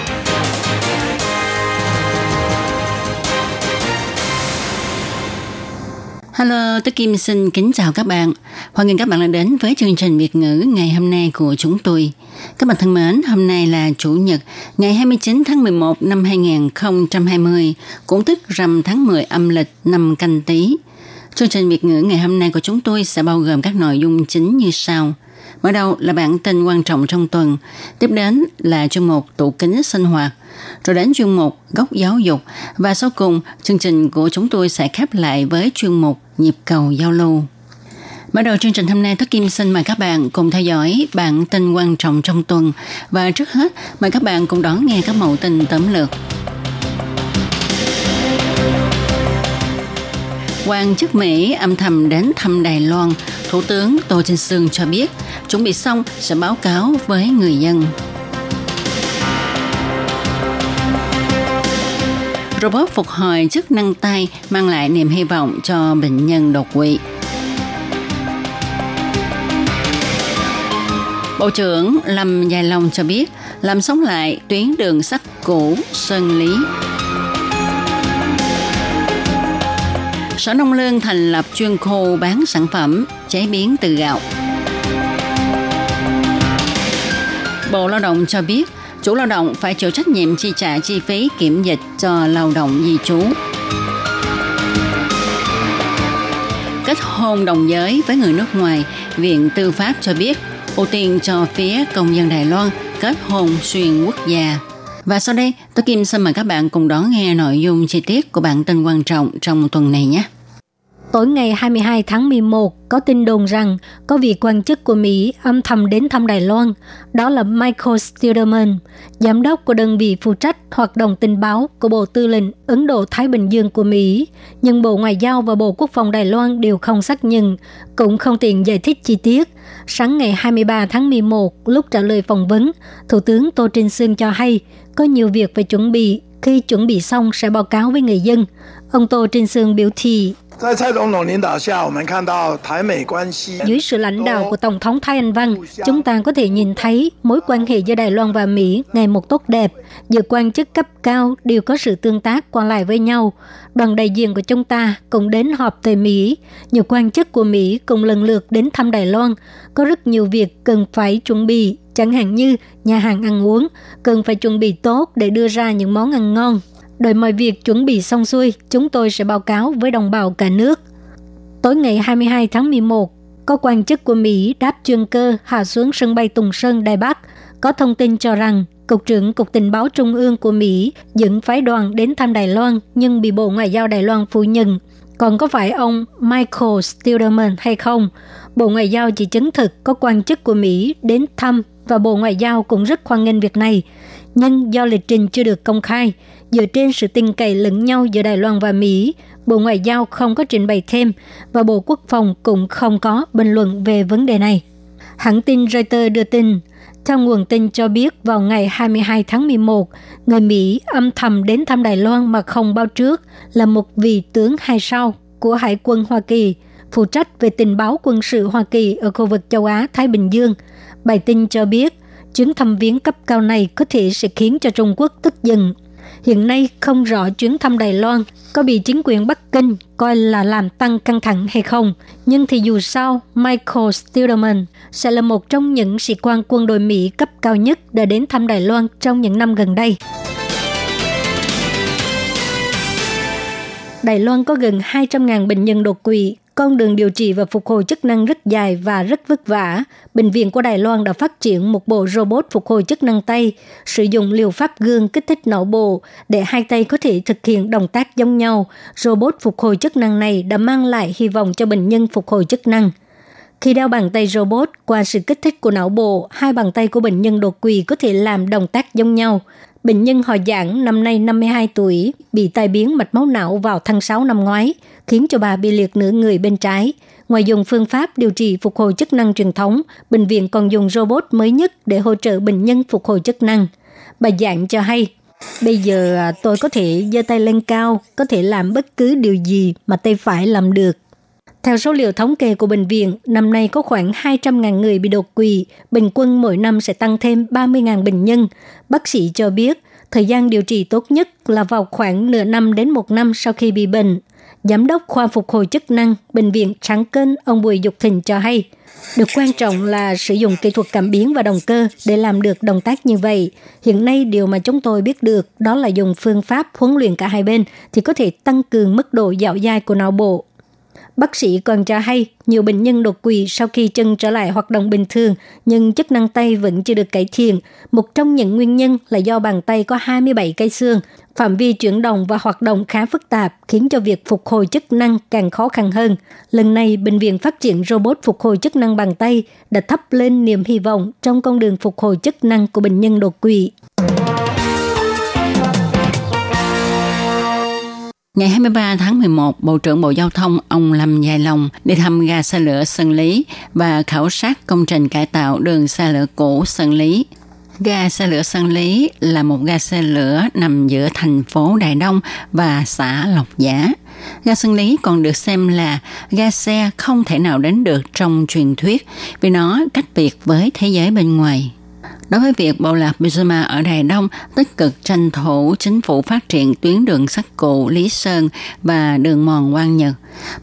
Hello, tôi Kim xin kính chào các bạn. Hoan nghênh các bạn đã đến với chương trình Việt ngữ ngày hôm nay của chúng tôi. Các bạn thân mến, hôm nay là Chủ nhật, ngày 29 tháng 11 năm 2020, cũng tức rằm tháng 10 âm lịch năm canh tí. Chương trình Việt ngữ ngày hôm nay của chúng tôi sẽ bao gồm các nội dung chính như sau. Mở đầu là bản tin quan trọng trong tuần, tiếp đến là chuyên mục tủ kính sinh hoạt, rồi đến chuyên mục góc giáo dục và sau cùng chương trình của chúng tôi sẽ khép lại với chuyên mục nhịp cầu giao lưu. Mở đầu chương trình hôm nay, Thất Kim xin mời các bạn cùng theo dõi bản tin quan trọng trong tuần. Và trước hết, mời các bạn cùng đón nghe các mẫu tin tóm lược. Quan chức Mỹ âm thầm đến thăm Đài Loan, Thủ tướng Tô Trinh Sương cho biết, chuẩn bị xong sẽ báo cáo với người dân. Robot phục hồi chức năng tay mang lại niềm hy vọng cho bệnh nhân đột quỵ. Bộ trưởng Lâm Dài Long cho biết làm sống lại tuyến đường sắt cũ Sơn Lý. Sở Nông Lương thành lập chuyên khu bán sản phẩm chế biến từ gạo. Bộ Lao động cho biết chủ lao động phải chịu trách nhiệm chi trả chi phí kiểm dịch cho lao động di trú. Kết hôn đồng giới với người nước ngoài, Viện Tư pháp cho biết ưu tiên cho phía công dân Đài Loan kết hôn xuyên quốc gia. Và sau đây, tôi Kim xin mời các bạn cùng đón nghe nội dung chi tiết của bản tin quan trọng trong tuần này nhé. Tối ngày 22 tháng 11, có tin đồn rằng có vị quan chức của Mỹ âm thầm đến thăm Đài Loan. Đó là Michael Stilderman, giám đốc của đơn vị phụ trách hoạt động tình báo của Bộ Tư lệnh Ấn Độ-Thái Bình Dương của Mỹ. Nhưng Bộ Ngoại giao và Bộ Quốc phòng Đài Loan đều không xác nhận, cũng không tiện giải thích chi tiết. Sáng ngày 23 tháng 11, lúc trả lời phỏng vấn, Thủ tướng Tô Trinh Sương cho hay có nhiều việc phải chuẩn bị, khi chuẩn bị xong sẽ báo cáo với người dân. Ông Tô Trinh Sương biểu thị dưới sự lãnh đạo của Tổng thống Thái Anh Văn, chúng ta có thể nhìn thấy mối quan hệ giữa Đài Loan và Mỹ ngày một tốt đẹp. Giữa quan chức cấp cao đều có sự tương tác qua lại với nhau. Đoàn đại diện của chúng ta cũng đến họp tại Mỹ. Nhiều quan chức của Mỹ cũng lần lượt đến thăm Đài Loan. Có rất nhiều việc cần phải chuẩn bị, chẳng hạn như nhà hàng ăn uống, cần phải chuẩn bị tốt để đưa ra những món ăn ngon Đợi mọi việc chuẩn bị xong xuôi, chúng tôi sẽ báo cáo với đồng bào cả nước. Tối ngày 22 tháng 11, có quan chức của Mỹ đáp chuyên cơ hạ xuống sân bay Tùng Sơn, Đài Bắc. Có thông tin cho rằng Cục trưởng Cục Tình báo Trung ương của Mỹ dẫn phái đoàn đến thăm Đài Loan nhưng bị Bộ Ngoại giao Đài Loan phủ nhận. Còn có phải ông Michael Stilderman hay không? Bộ Ngoại giao chỉ chứng thực có quan chức của Mỹ đến thăm và Bộ Ngoại giao cũng rất hoan nghênh việc này. Nhưng do lịch trình chưa được công khai, dựa trên sự tin cậy lẫn nhau giữa Đài Loan và Mỹ, Bộ Ngoại giao không có trình bày thêm và Bộ Quốc phòng cũng không có bình luận về vấn đề này. Hãng tin Reuters đưa tin, theo nguồn tin cho biết vào ngày 22 tháng 11, người Mỹ âm thầm đến thăm Đài Loan mà không báo trước là một vị tướng hai sao của Hải quân Hoa Kỳ, phụ trách về tình báo quân sự Hoa Kỳ ở khu vực châu Á-Thái Bình Dương. Bài tin cho biết, chuyến thăm viếng cấp cao này có thể sẽ khiến cho Trung Quốc tức giận Hiện nay không rõ chuyến thăm Đài Loan có bị chính quyền Bắc Kinh coi là làm tăng căng thẳng hay không. Nhưng thì dù sao, Michael Stillerman sẽ là một trong những sĩ quan quân đội Mỹ cấp cao nhất đã đến thăm Đài Loan trong những năm gần đây. Đài Loan có gần 200.000 bệnh nhân đột quỵ, con đường điều trị và phục hồi chức năng rất dài và rất vất vả. Bệnh viện của Đài Loan đã phát triển một bộ robot phục hồi chức năng tay, sử dụng liều pháp gương kích thích não bộ để hai tay có thể thực hiện động tác giống nhau. Robot phục hồi chức năng này đã mang lại hy vọng cho bệnh nhân phục hồi chức năng. Khi đeo bàn tay robot qua sự kích thích của não bộ, hai bàn tay của bệnh nhân đột quỵ có thể làm động tác giống nhau. Bệnh nhân họ giảng năm nay 52 tuổi, bị tai biến mạch máu não vào tháng 6 năm ngoái, khiến cho bà bị liệt nửa người bên trái. Ngoài dùng phương pháp điều trị phục hồi chức năng truyền thống, bệnh viện còn dùng robot mới nhất để hỗ trợ bệnh nhân phục hồi chức năng. Bà giảng cho hay, bây giờ à, tôi có thể giơ tay lên cao, có thể làm bất cứ điều gì mà tay phải làm được. Theo số liệu thống kê của bệnh viện, năm nay có khoảng 200.000 người bị đột quỵ, bình quân mỗi năm sẽ tăng thêm 30.000 bệnh nhân. Bác sĩ cho biết, thời gian điều trị tốt nhất là vào khoảng nửa năm đến một năm sau khi bị bệnh. Giám đốc khoa phục hồi chức năng Bệnh viện Tráng Kênh ông Bùi Dục Thịnh cho hay, được quan trọng là sử dụng kỹ thuật cảm biến và động cơ để làm được động tác như vậy. Hiện nay điều mà chúng tôi biết được đó là dùng phương pháp huấn luyện cả hai bên thì có thể tăng cường mức độ dạo dai của não bộ Bác sĩ còn cho hay nhiều bệnh nhân đột quỵ sau khi chân trở lại hoạt động bình thường, nhưng chức năng tay vẫn chưa được cải thiện. Một trong những nguyên nhân là do bàn tay có 27 cây xương, phạm vi chuyển động và hoạt động khá phức tạp, khiến cho việc phục hồi chức năng càng khó khăn hơn. Lần này, bệnh viện phát triển robot phục hồi chức năng bàn tay đã thắp lên niềm hy vọng trong con đường phục hồi chức năng của bệnh nhân đột quỵ. Ngày 23 tháng 11, Bộ trưởng Bộ Giao thông ông Lâm Dài Long đi thăm ga xe lửa Sơn Lý và khảo sát công trình cải tạo đường xe lửa cũ Sơn Lý. Ga xe lửa Sơn Lý là một ga xe lửa nằm giữa thành phố Đài Đông và xã Lộc Giả. Ga Sơn Lý còn được xem là ga xe không thể nào đến được trong truyền thuyết vì nó cách biệt với thế giới bên ngoài. Đối với việc bộ lạc Mizuma ở Đài Đông tích cực tranh thủ chính phủ phát triển tuyến đường sắt cụ Lý Sơn và đường mòn Quang Nhật,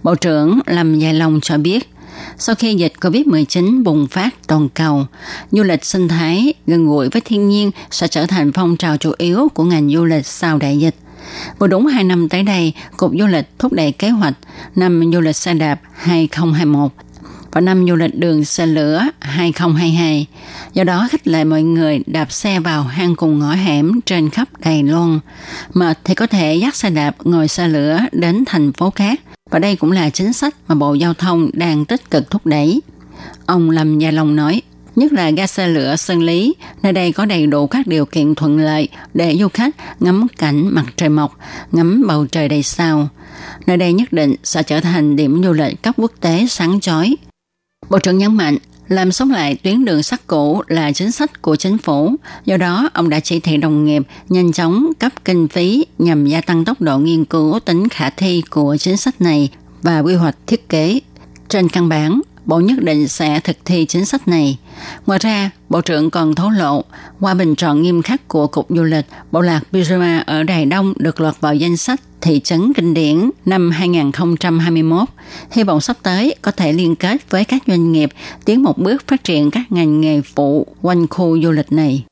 Bộ trưởng Lâm Dài Long cho biết, sau khi dịch COVID-19 bùng phát toàn cầu, du lịch sinh thái gần gũi với thiên nhiên sẽ trở thành phong trào chủ yếu của ngành du lịch sau đại dịch. Vừa đúng 2 năm tới đây, Cục Du lịch thúc đẩy kế hoạch năm du lịch xe đạp 2021 vào năm du lịch đường xe lửa 2022. Do đó khích lệ mọi người đạp xe vào hang cùng ngõ hẻm trên khắp Đài Loan. Mệt thì có thể dắt xe đạp ngồi xe lửa đến thành phố khác. Và đây cũng là chính sách mà Bộ Giao thông đang tích cực thúc đẩy. Ông Lâm Gia Long nói, nhất là ga xe lửa Sơn Lý, nơi đây có đầy đủ các điều kiện thuận lợi để du khách ngắm cảnh mặt trời mọc, ngắm bầu trời đầy sao. Nơi đây nhất định sẽ trở thành điểm du lịch cấp quốc tế sáng chói Bộ trưởng nhấn mạnh, làm sống lại tuyến đường sắt cũ là chính sách của chính phủ. Do đó, ông đã chỉ thị đồng nghiệp nhanh chóng cấp kinh phí nhằm gia tăng tốc độ nghiên cứu tính khả thi của chính sách này và quy hoạch thiết kế. Trên căn bản, Bộ nhất định sẽ thực thi chính sách này. Ngoài ra, Bộ trưởng còn thấu lộ, qua bình chọn nghiêm khắc của Cục Du lịch, Bộ lạc Bijuma ở Đài Đông được lọt vào danh sách thị trấn kinh điển năm 2021. Hy vọng sắp tới có thể liên kết với các doanh nghiệp tiến một bước phát triển các ngành nghề phụ quanh khu du lịch này.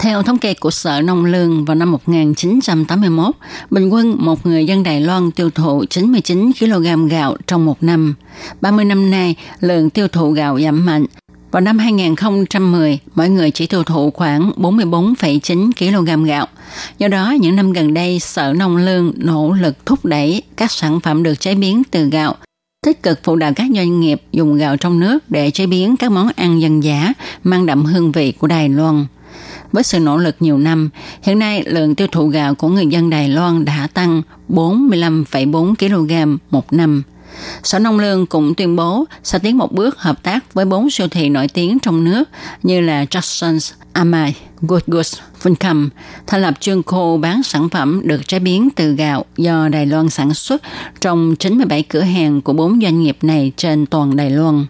Theo thống kê của Sở Nông Lương vào năm 1981, bình quân một người dân Đài Loan tiêu thụ 99 kg gạo trong một năm. 30 năm nay, lượng tiêu thụ gạo giảm mạnh. Vào năm 2010, mỗi người chỉ tiêu thụ khoảng 44,9 kg gạo. Do đó, những năm gần đây, Sở Nông Lương nỗ lực thúc đẩy các sản phẩm được chế biến từ gạo, tích cực phụ đạo các doanh nghiệp dùng gạo trong nước để chế biến các món ăn dân dã mang đậm hương vị của Đài Loan. Với sự nỗ lực nhiều năm, hiện nay lượng tiêu thụ gạo của người dân Đài Loan đã tăng 45,4 kg một năm. Sở Nông Lương cũng tuyên bố sẽ tiến một bước hợp tác với bốn siêu thị nổi tiếng trong nước như là Jackson's, Amai, Good Goods, Vincom, thành lập chuyên khu bán sản phẩm được chế biến từ gạo do Đài Loan sản xuất trong 97 cửa hàng của bốn doanh nghiệp này trên toàn Đài Loan.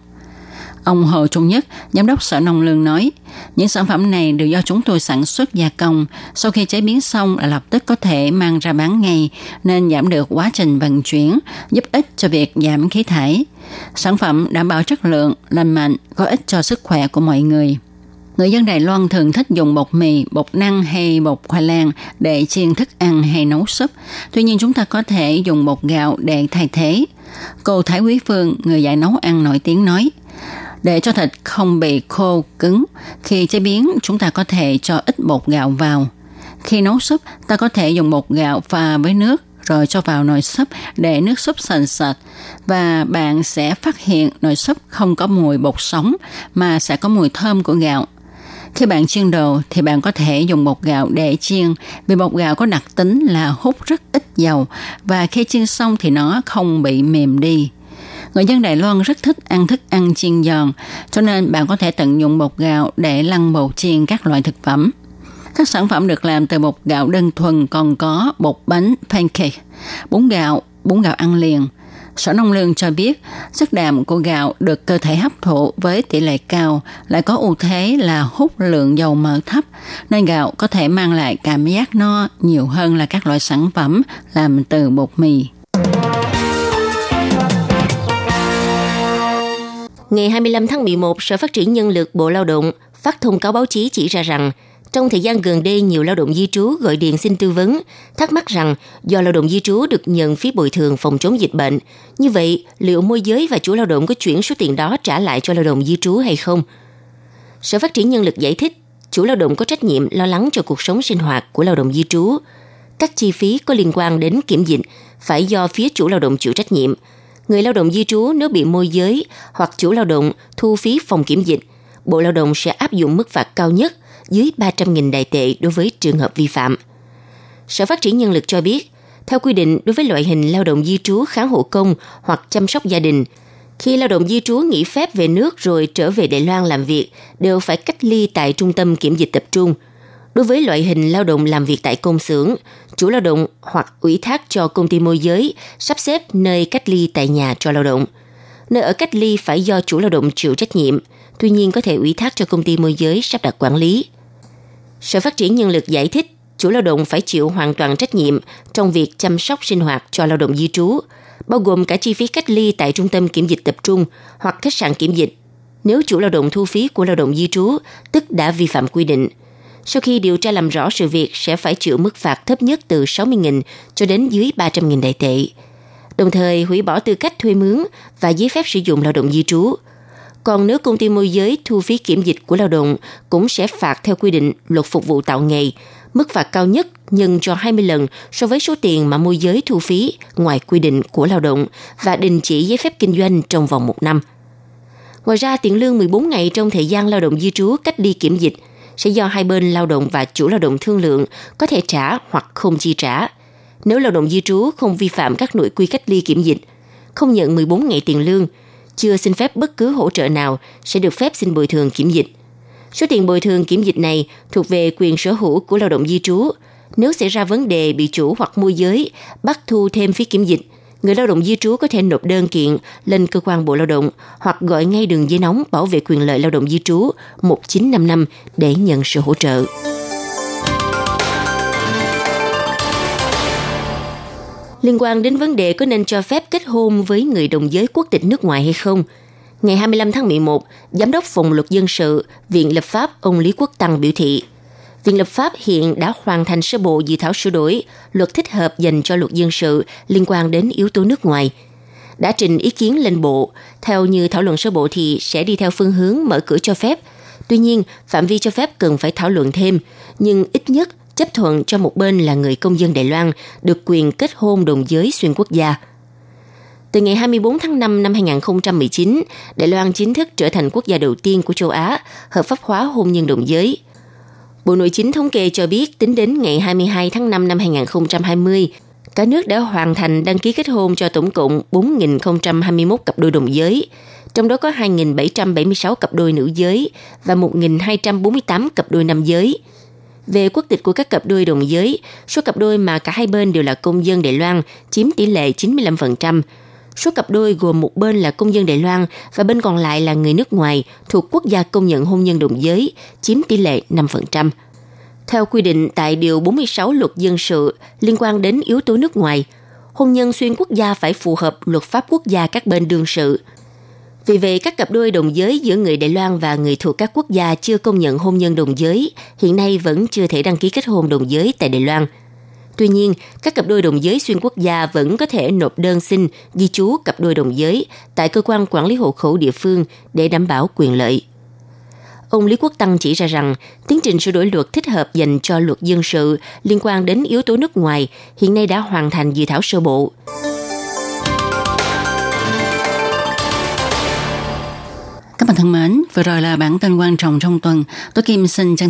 Ông Hồ Trung Nhất, Giám đốc Sở Nông Lương nói, những sản phẩm này đều do chúng tôi sản xuất gia công. Sau khi chế biến xong là lập tức có thể mang ra bán ngay, nên giảm được quá trình vận chuyển, giúp ích cho việc giảm khí thải. Sản phẩm đảm bảo chất lượng, lành mạnh, có ích cho sức khỏe của mọi người. Người dân Đài Loan thường thích dùng bột mì, bột năng hay bột khoai lang để chiên thức ăn hay nấu súp. Tuy nhiên chúng ta có thể dùng bột gạo để thay thế. Cô Thái Quý Phương, người dạy nấu ăn nổi tiếng nói, để cho thịt không bị khô cứng, khi chế biến chúng ta có thể cho ít bột gạo vào. Khi nấu súp, ta có thể dùng bột gạo pha với nước rồi cho vào nồi súp để nước súp sền sệt và bạn sẽ phát hiện nồi súp không có mùi bột sống mà sẽ có mùi thơm của gạo. Khi bạn chiên đồ thì bạn có thể dùng bột gạo để chiên vì bột gạo có đặc tính là hút rất ít dầu và khi chiên xong thì nó không bị mềm đi. Người dân Đài Loan rất thích ăn thức ăn chiên giòn, cho nên bạn có thể tận dụng bột gạo để lăn bột chiên các loại thực phẩm. Các sản phẩm được làm từ bột gạo đơn thuần còn có bột bánh pancake, bún gạo, bún gạo ăn liền. Sở Nông lương cho biết, chất đạm của gạo được cơ thể hấp thụ với tỷ lệ cao, lại có ưu thế là hút lượng dầu mỡ thấp, nên gạo có thể mang lại cảm giác no nhiều hơn là các loại sản phẩm làm từ bột mì. Ngày 25 tháng 11, Sở Phát triển Nhân lực Bộ Lao động phát thông cáo báo chí chỉ ra rằng trong thời gian gần đây, nhiều lao động di trú gọi điện xin tư vấn, thắc mắc rằng do lao động di trú được nhận phí bồi thường phòng chống dịch bệnh, như vậy liệu môi giới và chủ lao động có chuyển số tiền đó trả lại cho lao động di trú hay không? Sở Phát triển Nhân lực giải thích, chủ lao động có trách nhiệm lo lắng cho cuộc sống sinh hoạt của lao động di trú. Các chi phí có liên quan đến kiểm dịch phải do phía chủ lao động chịu trách nhiệm. Người lao động di trú nếu bị môi giới hoặc chủ lao động thu phí phòng kiểm dịch, Bộ Lao động sẽ áp dụng mức phạt cao nhất dưới 300.000 đại tệ đối với trường hợp vi phạm. Sở Phát triển Nhân lực cho biết, theo quy định đối với loại hình lao động di trú kháng hộ công hoặc chăm sóc gia đình, khi lao động di trú nghỉ phép về nước rồi trở về Đài Loan làm việc, đều phải cách ly tại trung tâm kiểm dịch tập trung. Đối với loại hình lao động làm việc tại công xưởng, chủ lao động hoặc ủy thác cho công ty môi giới sắp xếp nơi cách ly tại nhà cho lao động. Nơi ở cách ly phải do chủ lao động chịu trách nhiệm, tuy nhiên có thể ủy thác cho công ty môi giới sắp đặt quản lý. Sở Phát triển Nhân lực giải thích, chủ lao động phải chịu hoàn toàn trách nhiệm trong việc chăm sóc sinh hoạt cho lao động di trú, bao gồm cả chi phí cách ly tại trung tâm kiểm dịch tập trung hoặc khách sạn kiểm dịch. Nếu chủ lao động thu phí của lao động di trú, tức đã vi phạm quy định. Sau khi điều tra làm rõ sự việc sẽ phải chịu mức phạt thấp nhất từ 60.000 cho đến dưới 300.000 đại tệ. Đồng thời hủy bỏ tư cách thuê mướn và giấy phép sử dụng lao động di trú – còn nếu công ty môi giới thu phí kiểm dịch của lao động cũng sẽ phạt theo quy định luật phục vụ tạo nghề, mức phạt cao nhất nhân cho 20 lần so với số tiền mà môi giới thu phí ngoài quy định của lao động và đình chỉ giấy phép kinh doanh trong vòng một năm. Ngoài ra, tiền lương 14 ngày trong thời gian lao động di trú cách đi kiểm dịch sẽ do hai bên lao động và chủ lao động thương lượng có thể trả hoặc không chi trả. Nếu lao động di trú không vi phạm các nội quy cách ly kiểm dịch, không nhận 14 ngày tiền lương – chưa xin phép bất cứ hỗ trợ nào sẽ được phép xin bồi thường kiểm dịch. Số tiền bồi thường kiểm dịch này thuộc về quyền sở hữu của lao động di trú. Nếu xảy ra vấn đề bị chủ hoặc môi giới bắt thu thêm phí kiểm dịch, người lao động di trú có thể nộp đơn kiện lên cơ quan Bộ Lao động hoặc gọi ngay đường dây nóng bảo vệ quyền lợi lao động di trú 1955 để nhận sự hỗ trợ. liên quan đến vấn đề có nên cho phép kết hôn với người đồng giới quốc tịch nước ngoài hay không. Ngày 25 tháng 11, Giám đốc Phòng luật dân sự, Viện Lập pháp ông Lý Quốc Tăng biểu thị, Viện Lập pháp hiện đã hoàn thành sơ bộ dự thảo sửa đổi luật thích hợp dành cho luật dân sự liên quan đến yếu tố nước ngoài. Đã trình ý kiến lên bộ, theo như thảo luận sơ bộ thì sẽ đi theo phương hướng mở cửa cho phép. Tuy nhiên, phạm vi cho phép cần phải thảo luận thêm, nhưng ít nhất chấp thuận cho một bên là người công dân Đài Loan được quyền kết hôn đồng giới xuyên quốc gia. Từ ngày 24 tháng 5 năm 2019, Đài Loan chính thức trở thành quốc gia đầu tiên của châu Á hợp pháp hóa hôn nhân đồng giới. Bộ Nội chính thống kê cho biết tính đến ngày 22 tháng 5 năm 2020, cả nước đã hoàn thành đăng ký kết hôn cho tổng cộng 4.021 cặp đôi đồng giới, trong đó có 2.776 cặp đôi nữ giới và 1.248 cặp đôi nam giới – về quốc tịch của các cặp đôi đồng giới, số cặp đôi mà cả hai bên đều là công dân Đài Loan chiếm tỷ lệ 95%. Số cặp đôi gồm một bên là công dân Đài Loan và bên còn lại là người nước ngoài thuộc quốc gia công nhận hôn nhân đồng giới, chiếm tỷ lệ 5%. Theo quy định tại Điều 46 Luật Dân sự liên quan đến yếu tố nước ngoài, hôn nhân xuyên quốc gia phải phù hợp luật pháp quốc gia các bên đương sự – vì vậy, các cặp đôi đồng giới giữa người Đài Loan và người thuộc các quốc gia chưa công nhận hôn nhân đồng giới hiện nay vẫn chưa thể đăng ký kết hôn đồng giới tại Đài Loan. Tuy nhiên, các cặp đôi đồng giới xuyên quốc gia vẫn có thể nộp đơn xin ghi chú cặp đôi đồng giới tại cơ quan quản lý hộ khẩu địa phương để đảm bảo quyền lợi. Ông Lý Quốc Tăng chỉ ra rằng tiến trình sửa đổi luật thích hợp dành cho luật dân sự liên quan đến yếu tố nước ngoài hiện nay đã hoàn thành dự thảo sơ bộ. Các bạn thân mến, vừa rồi là bản tin quan trọng trong tuần. Tôi Kim xin chân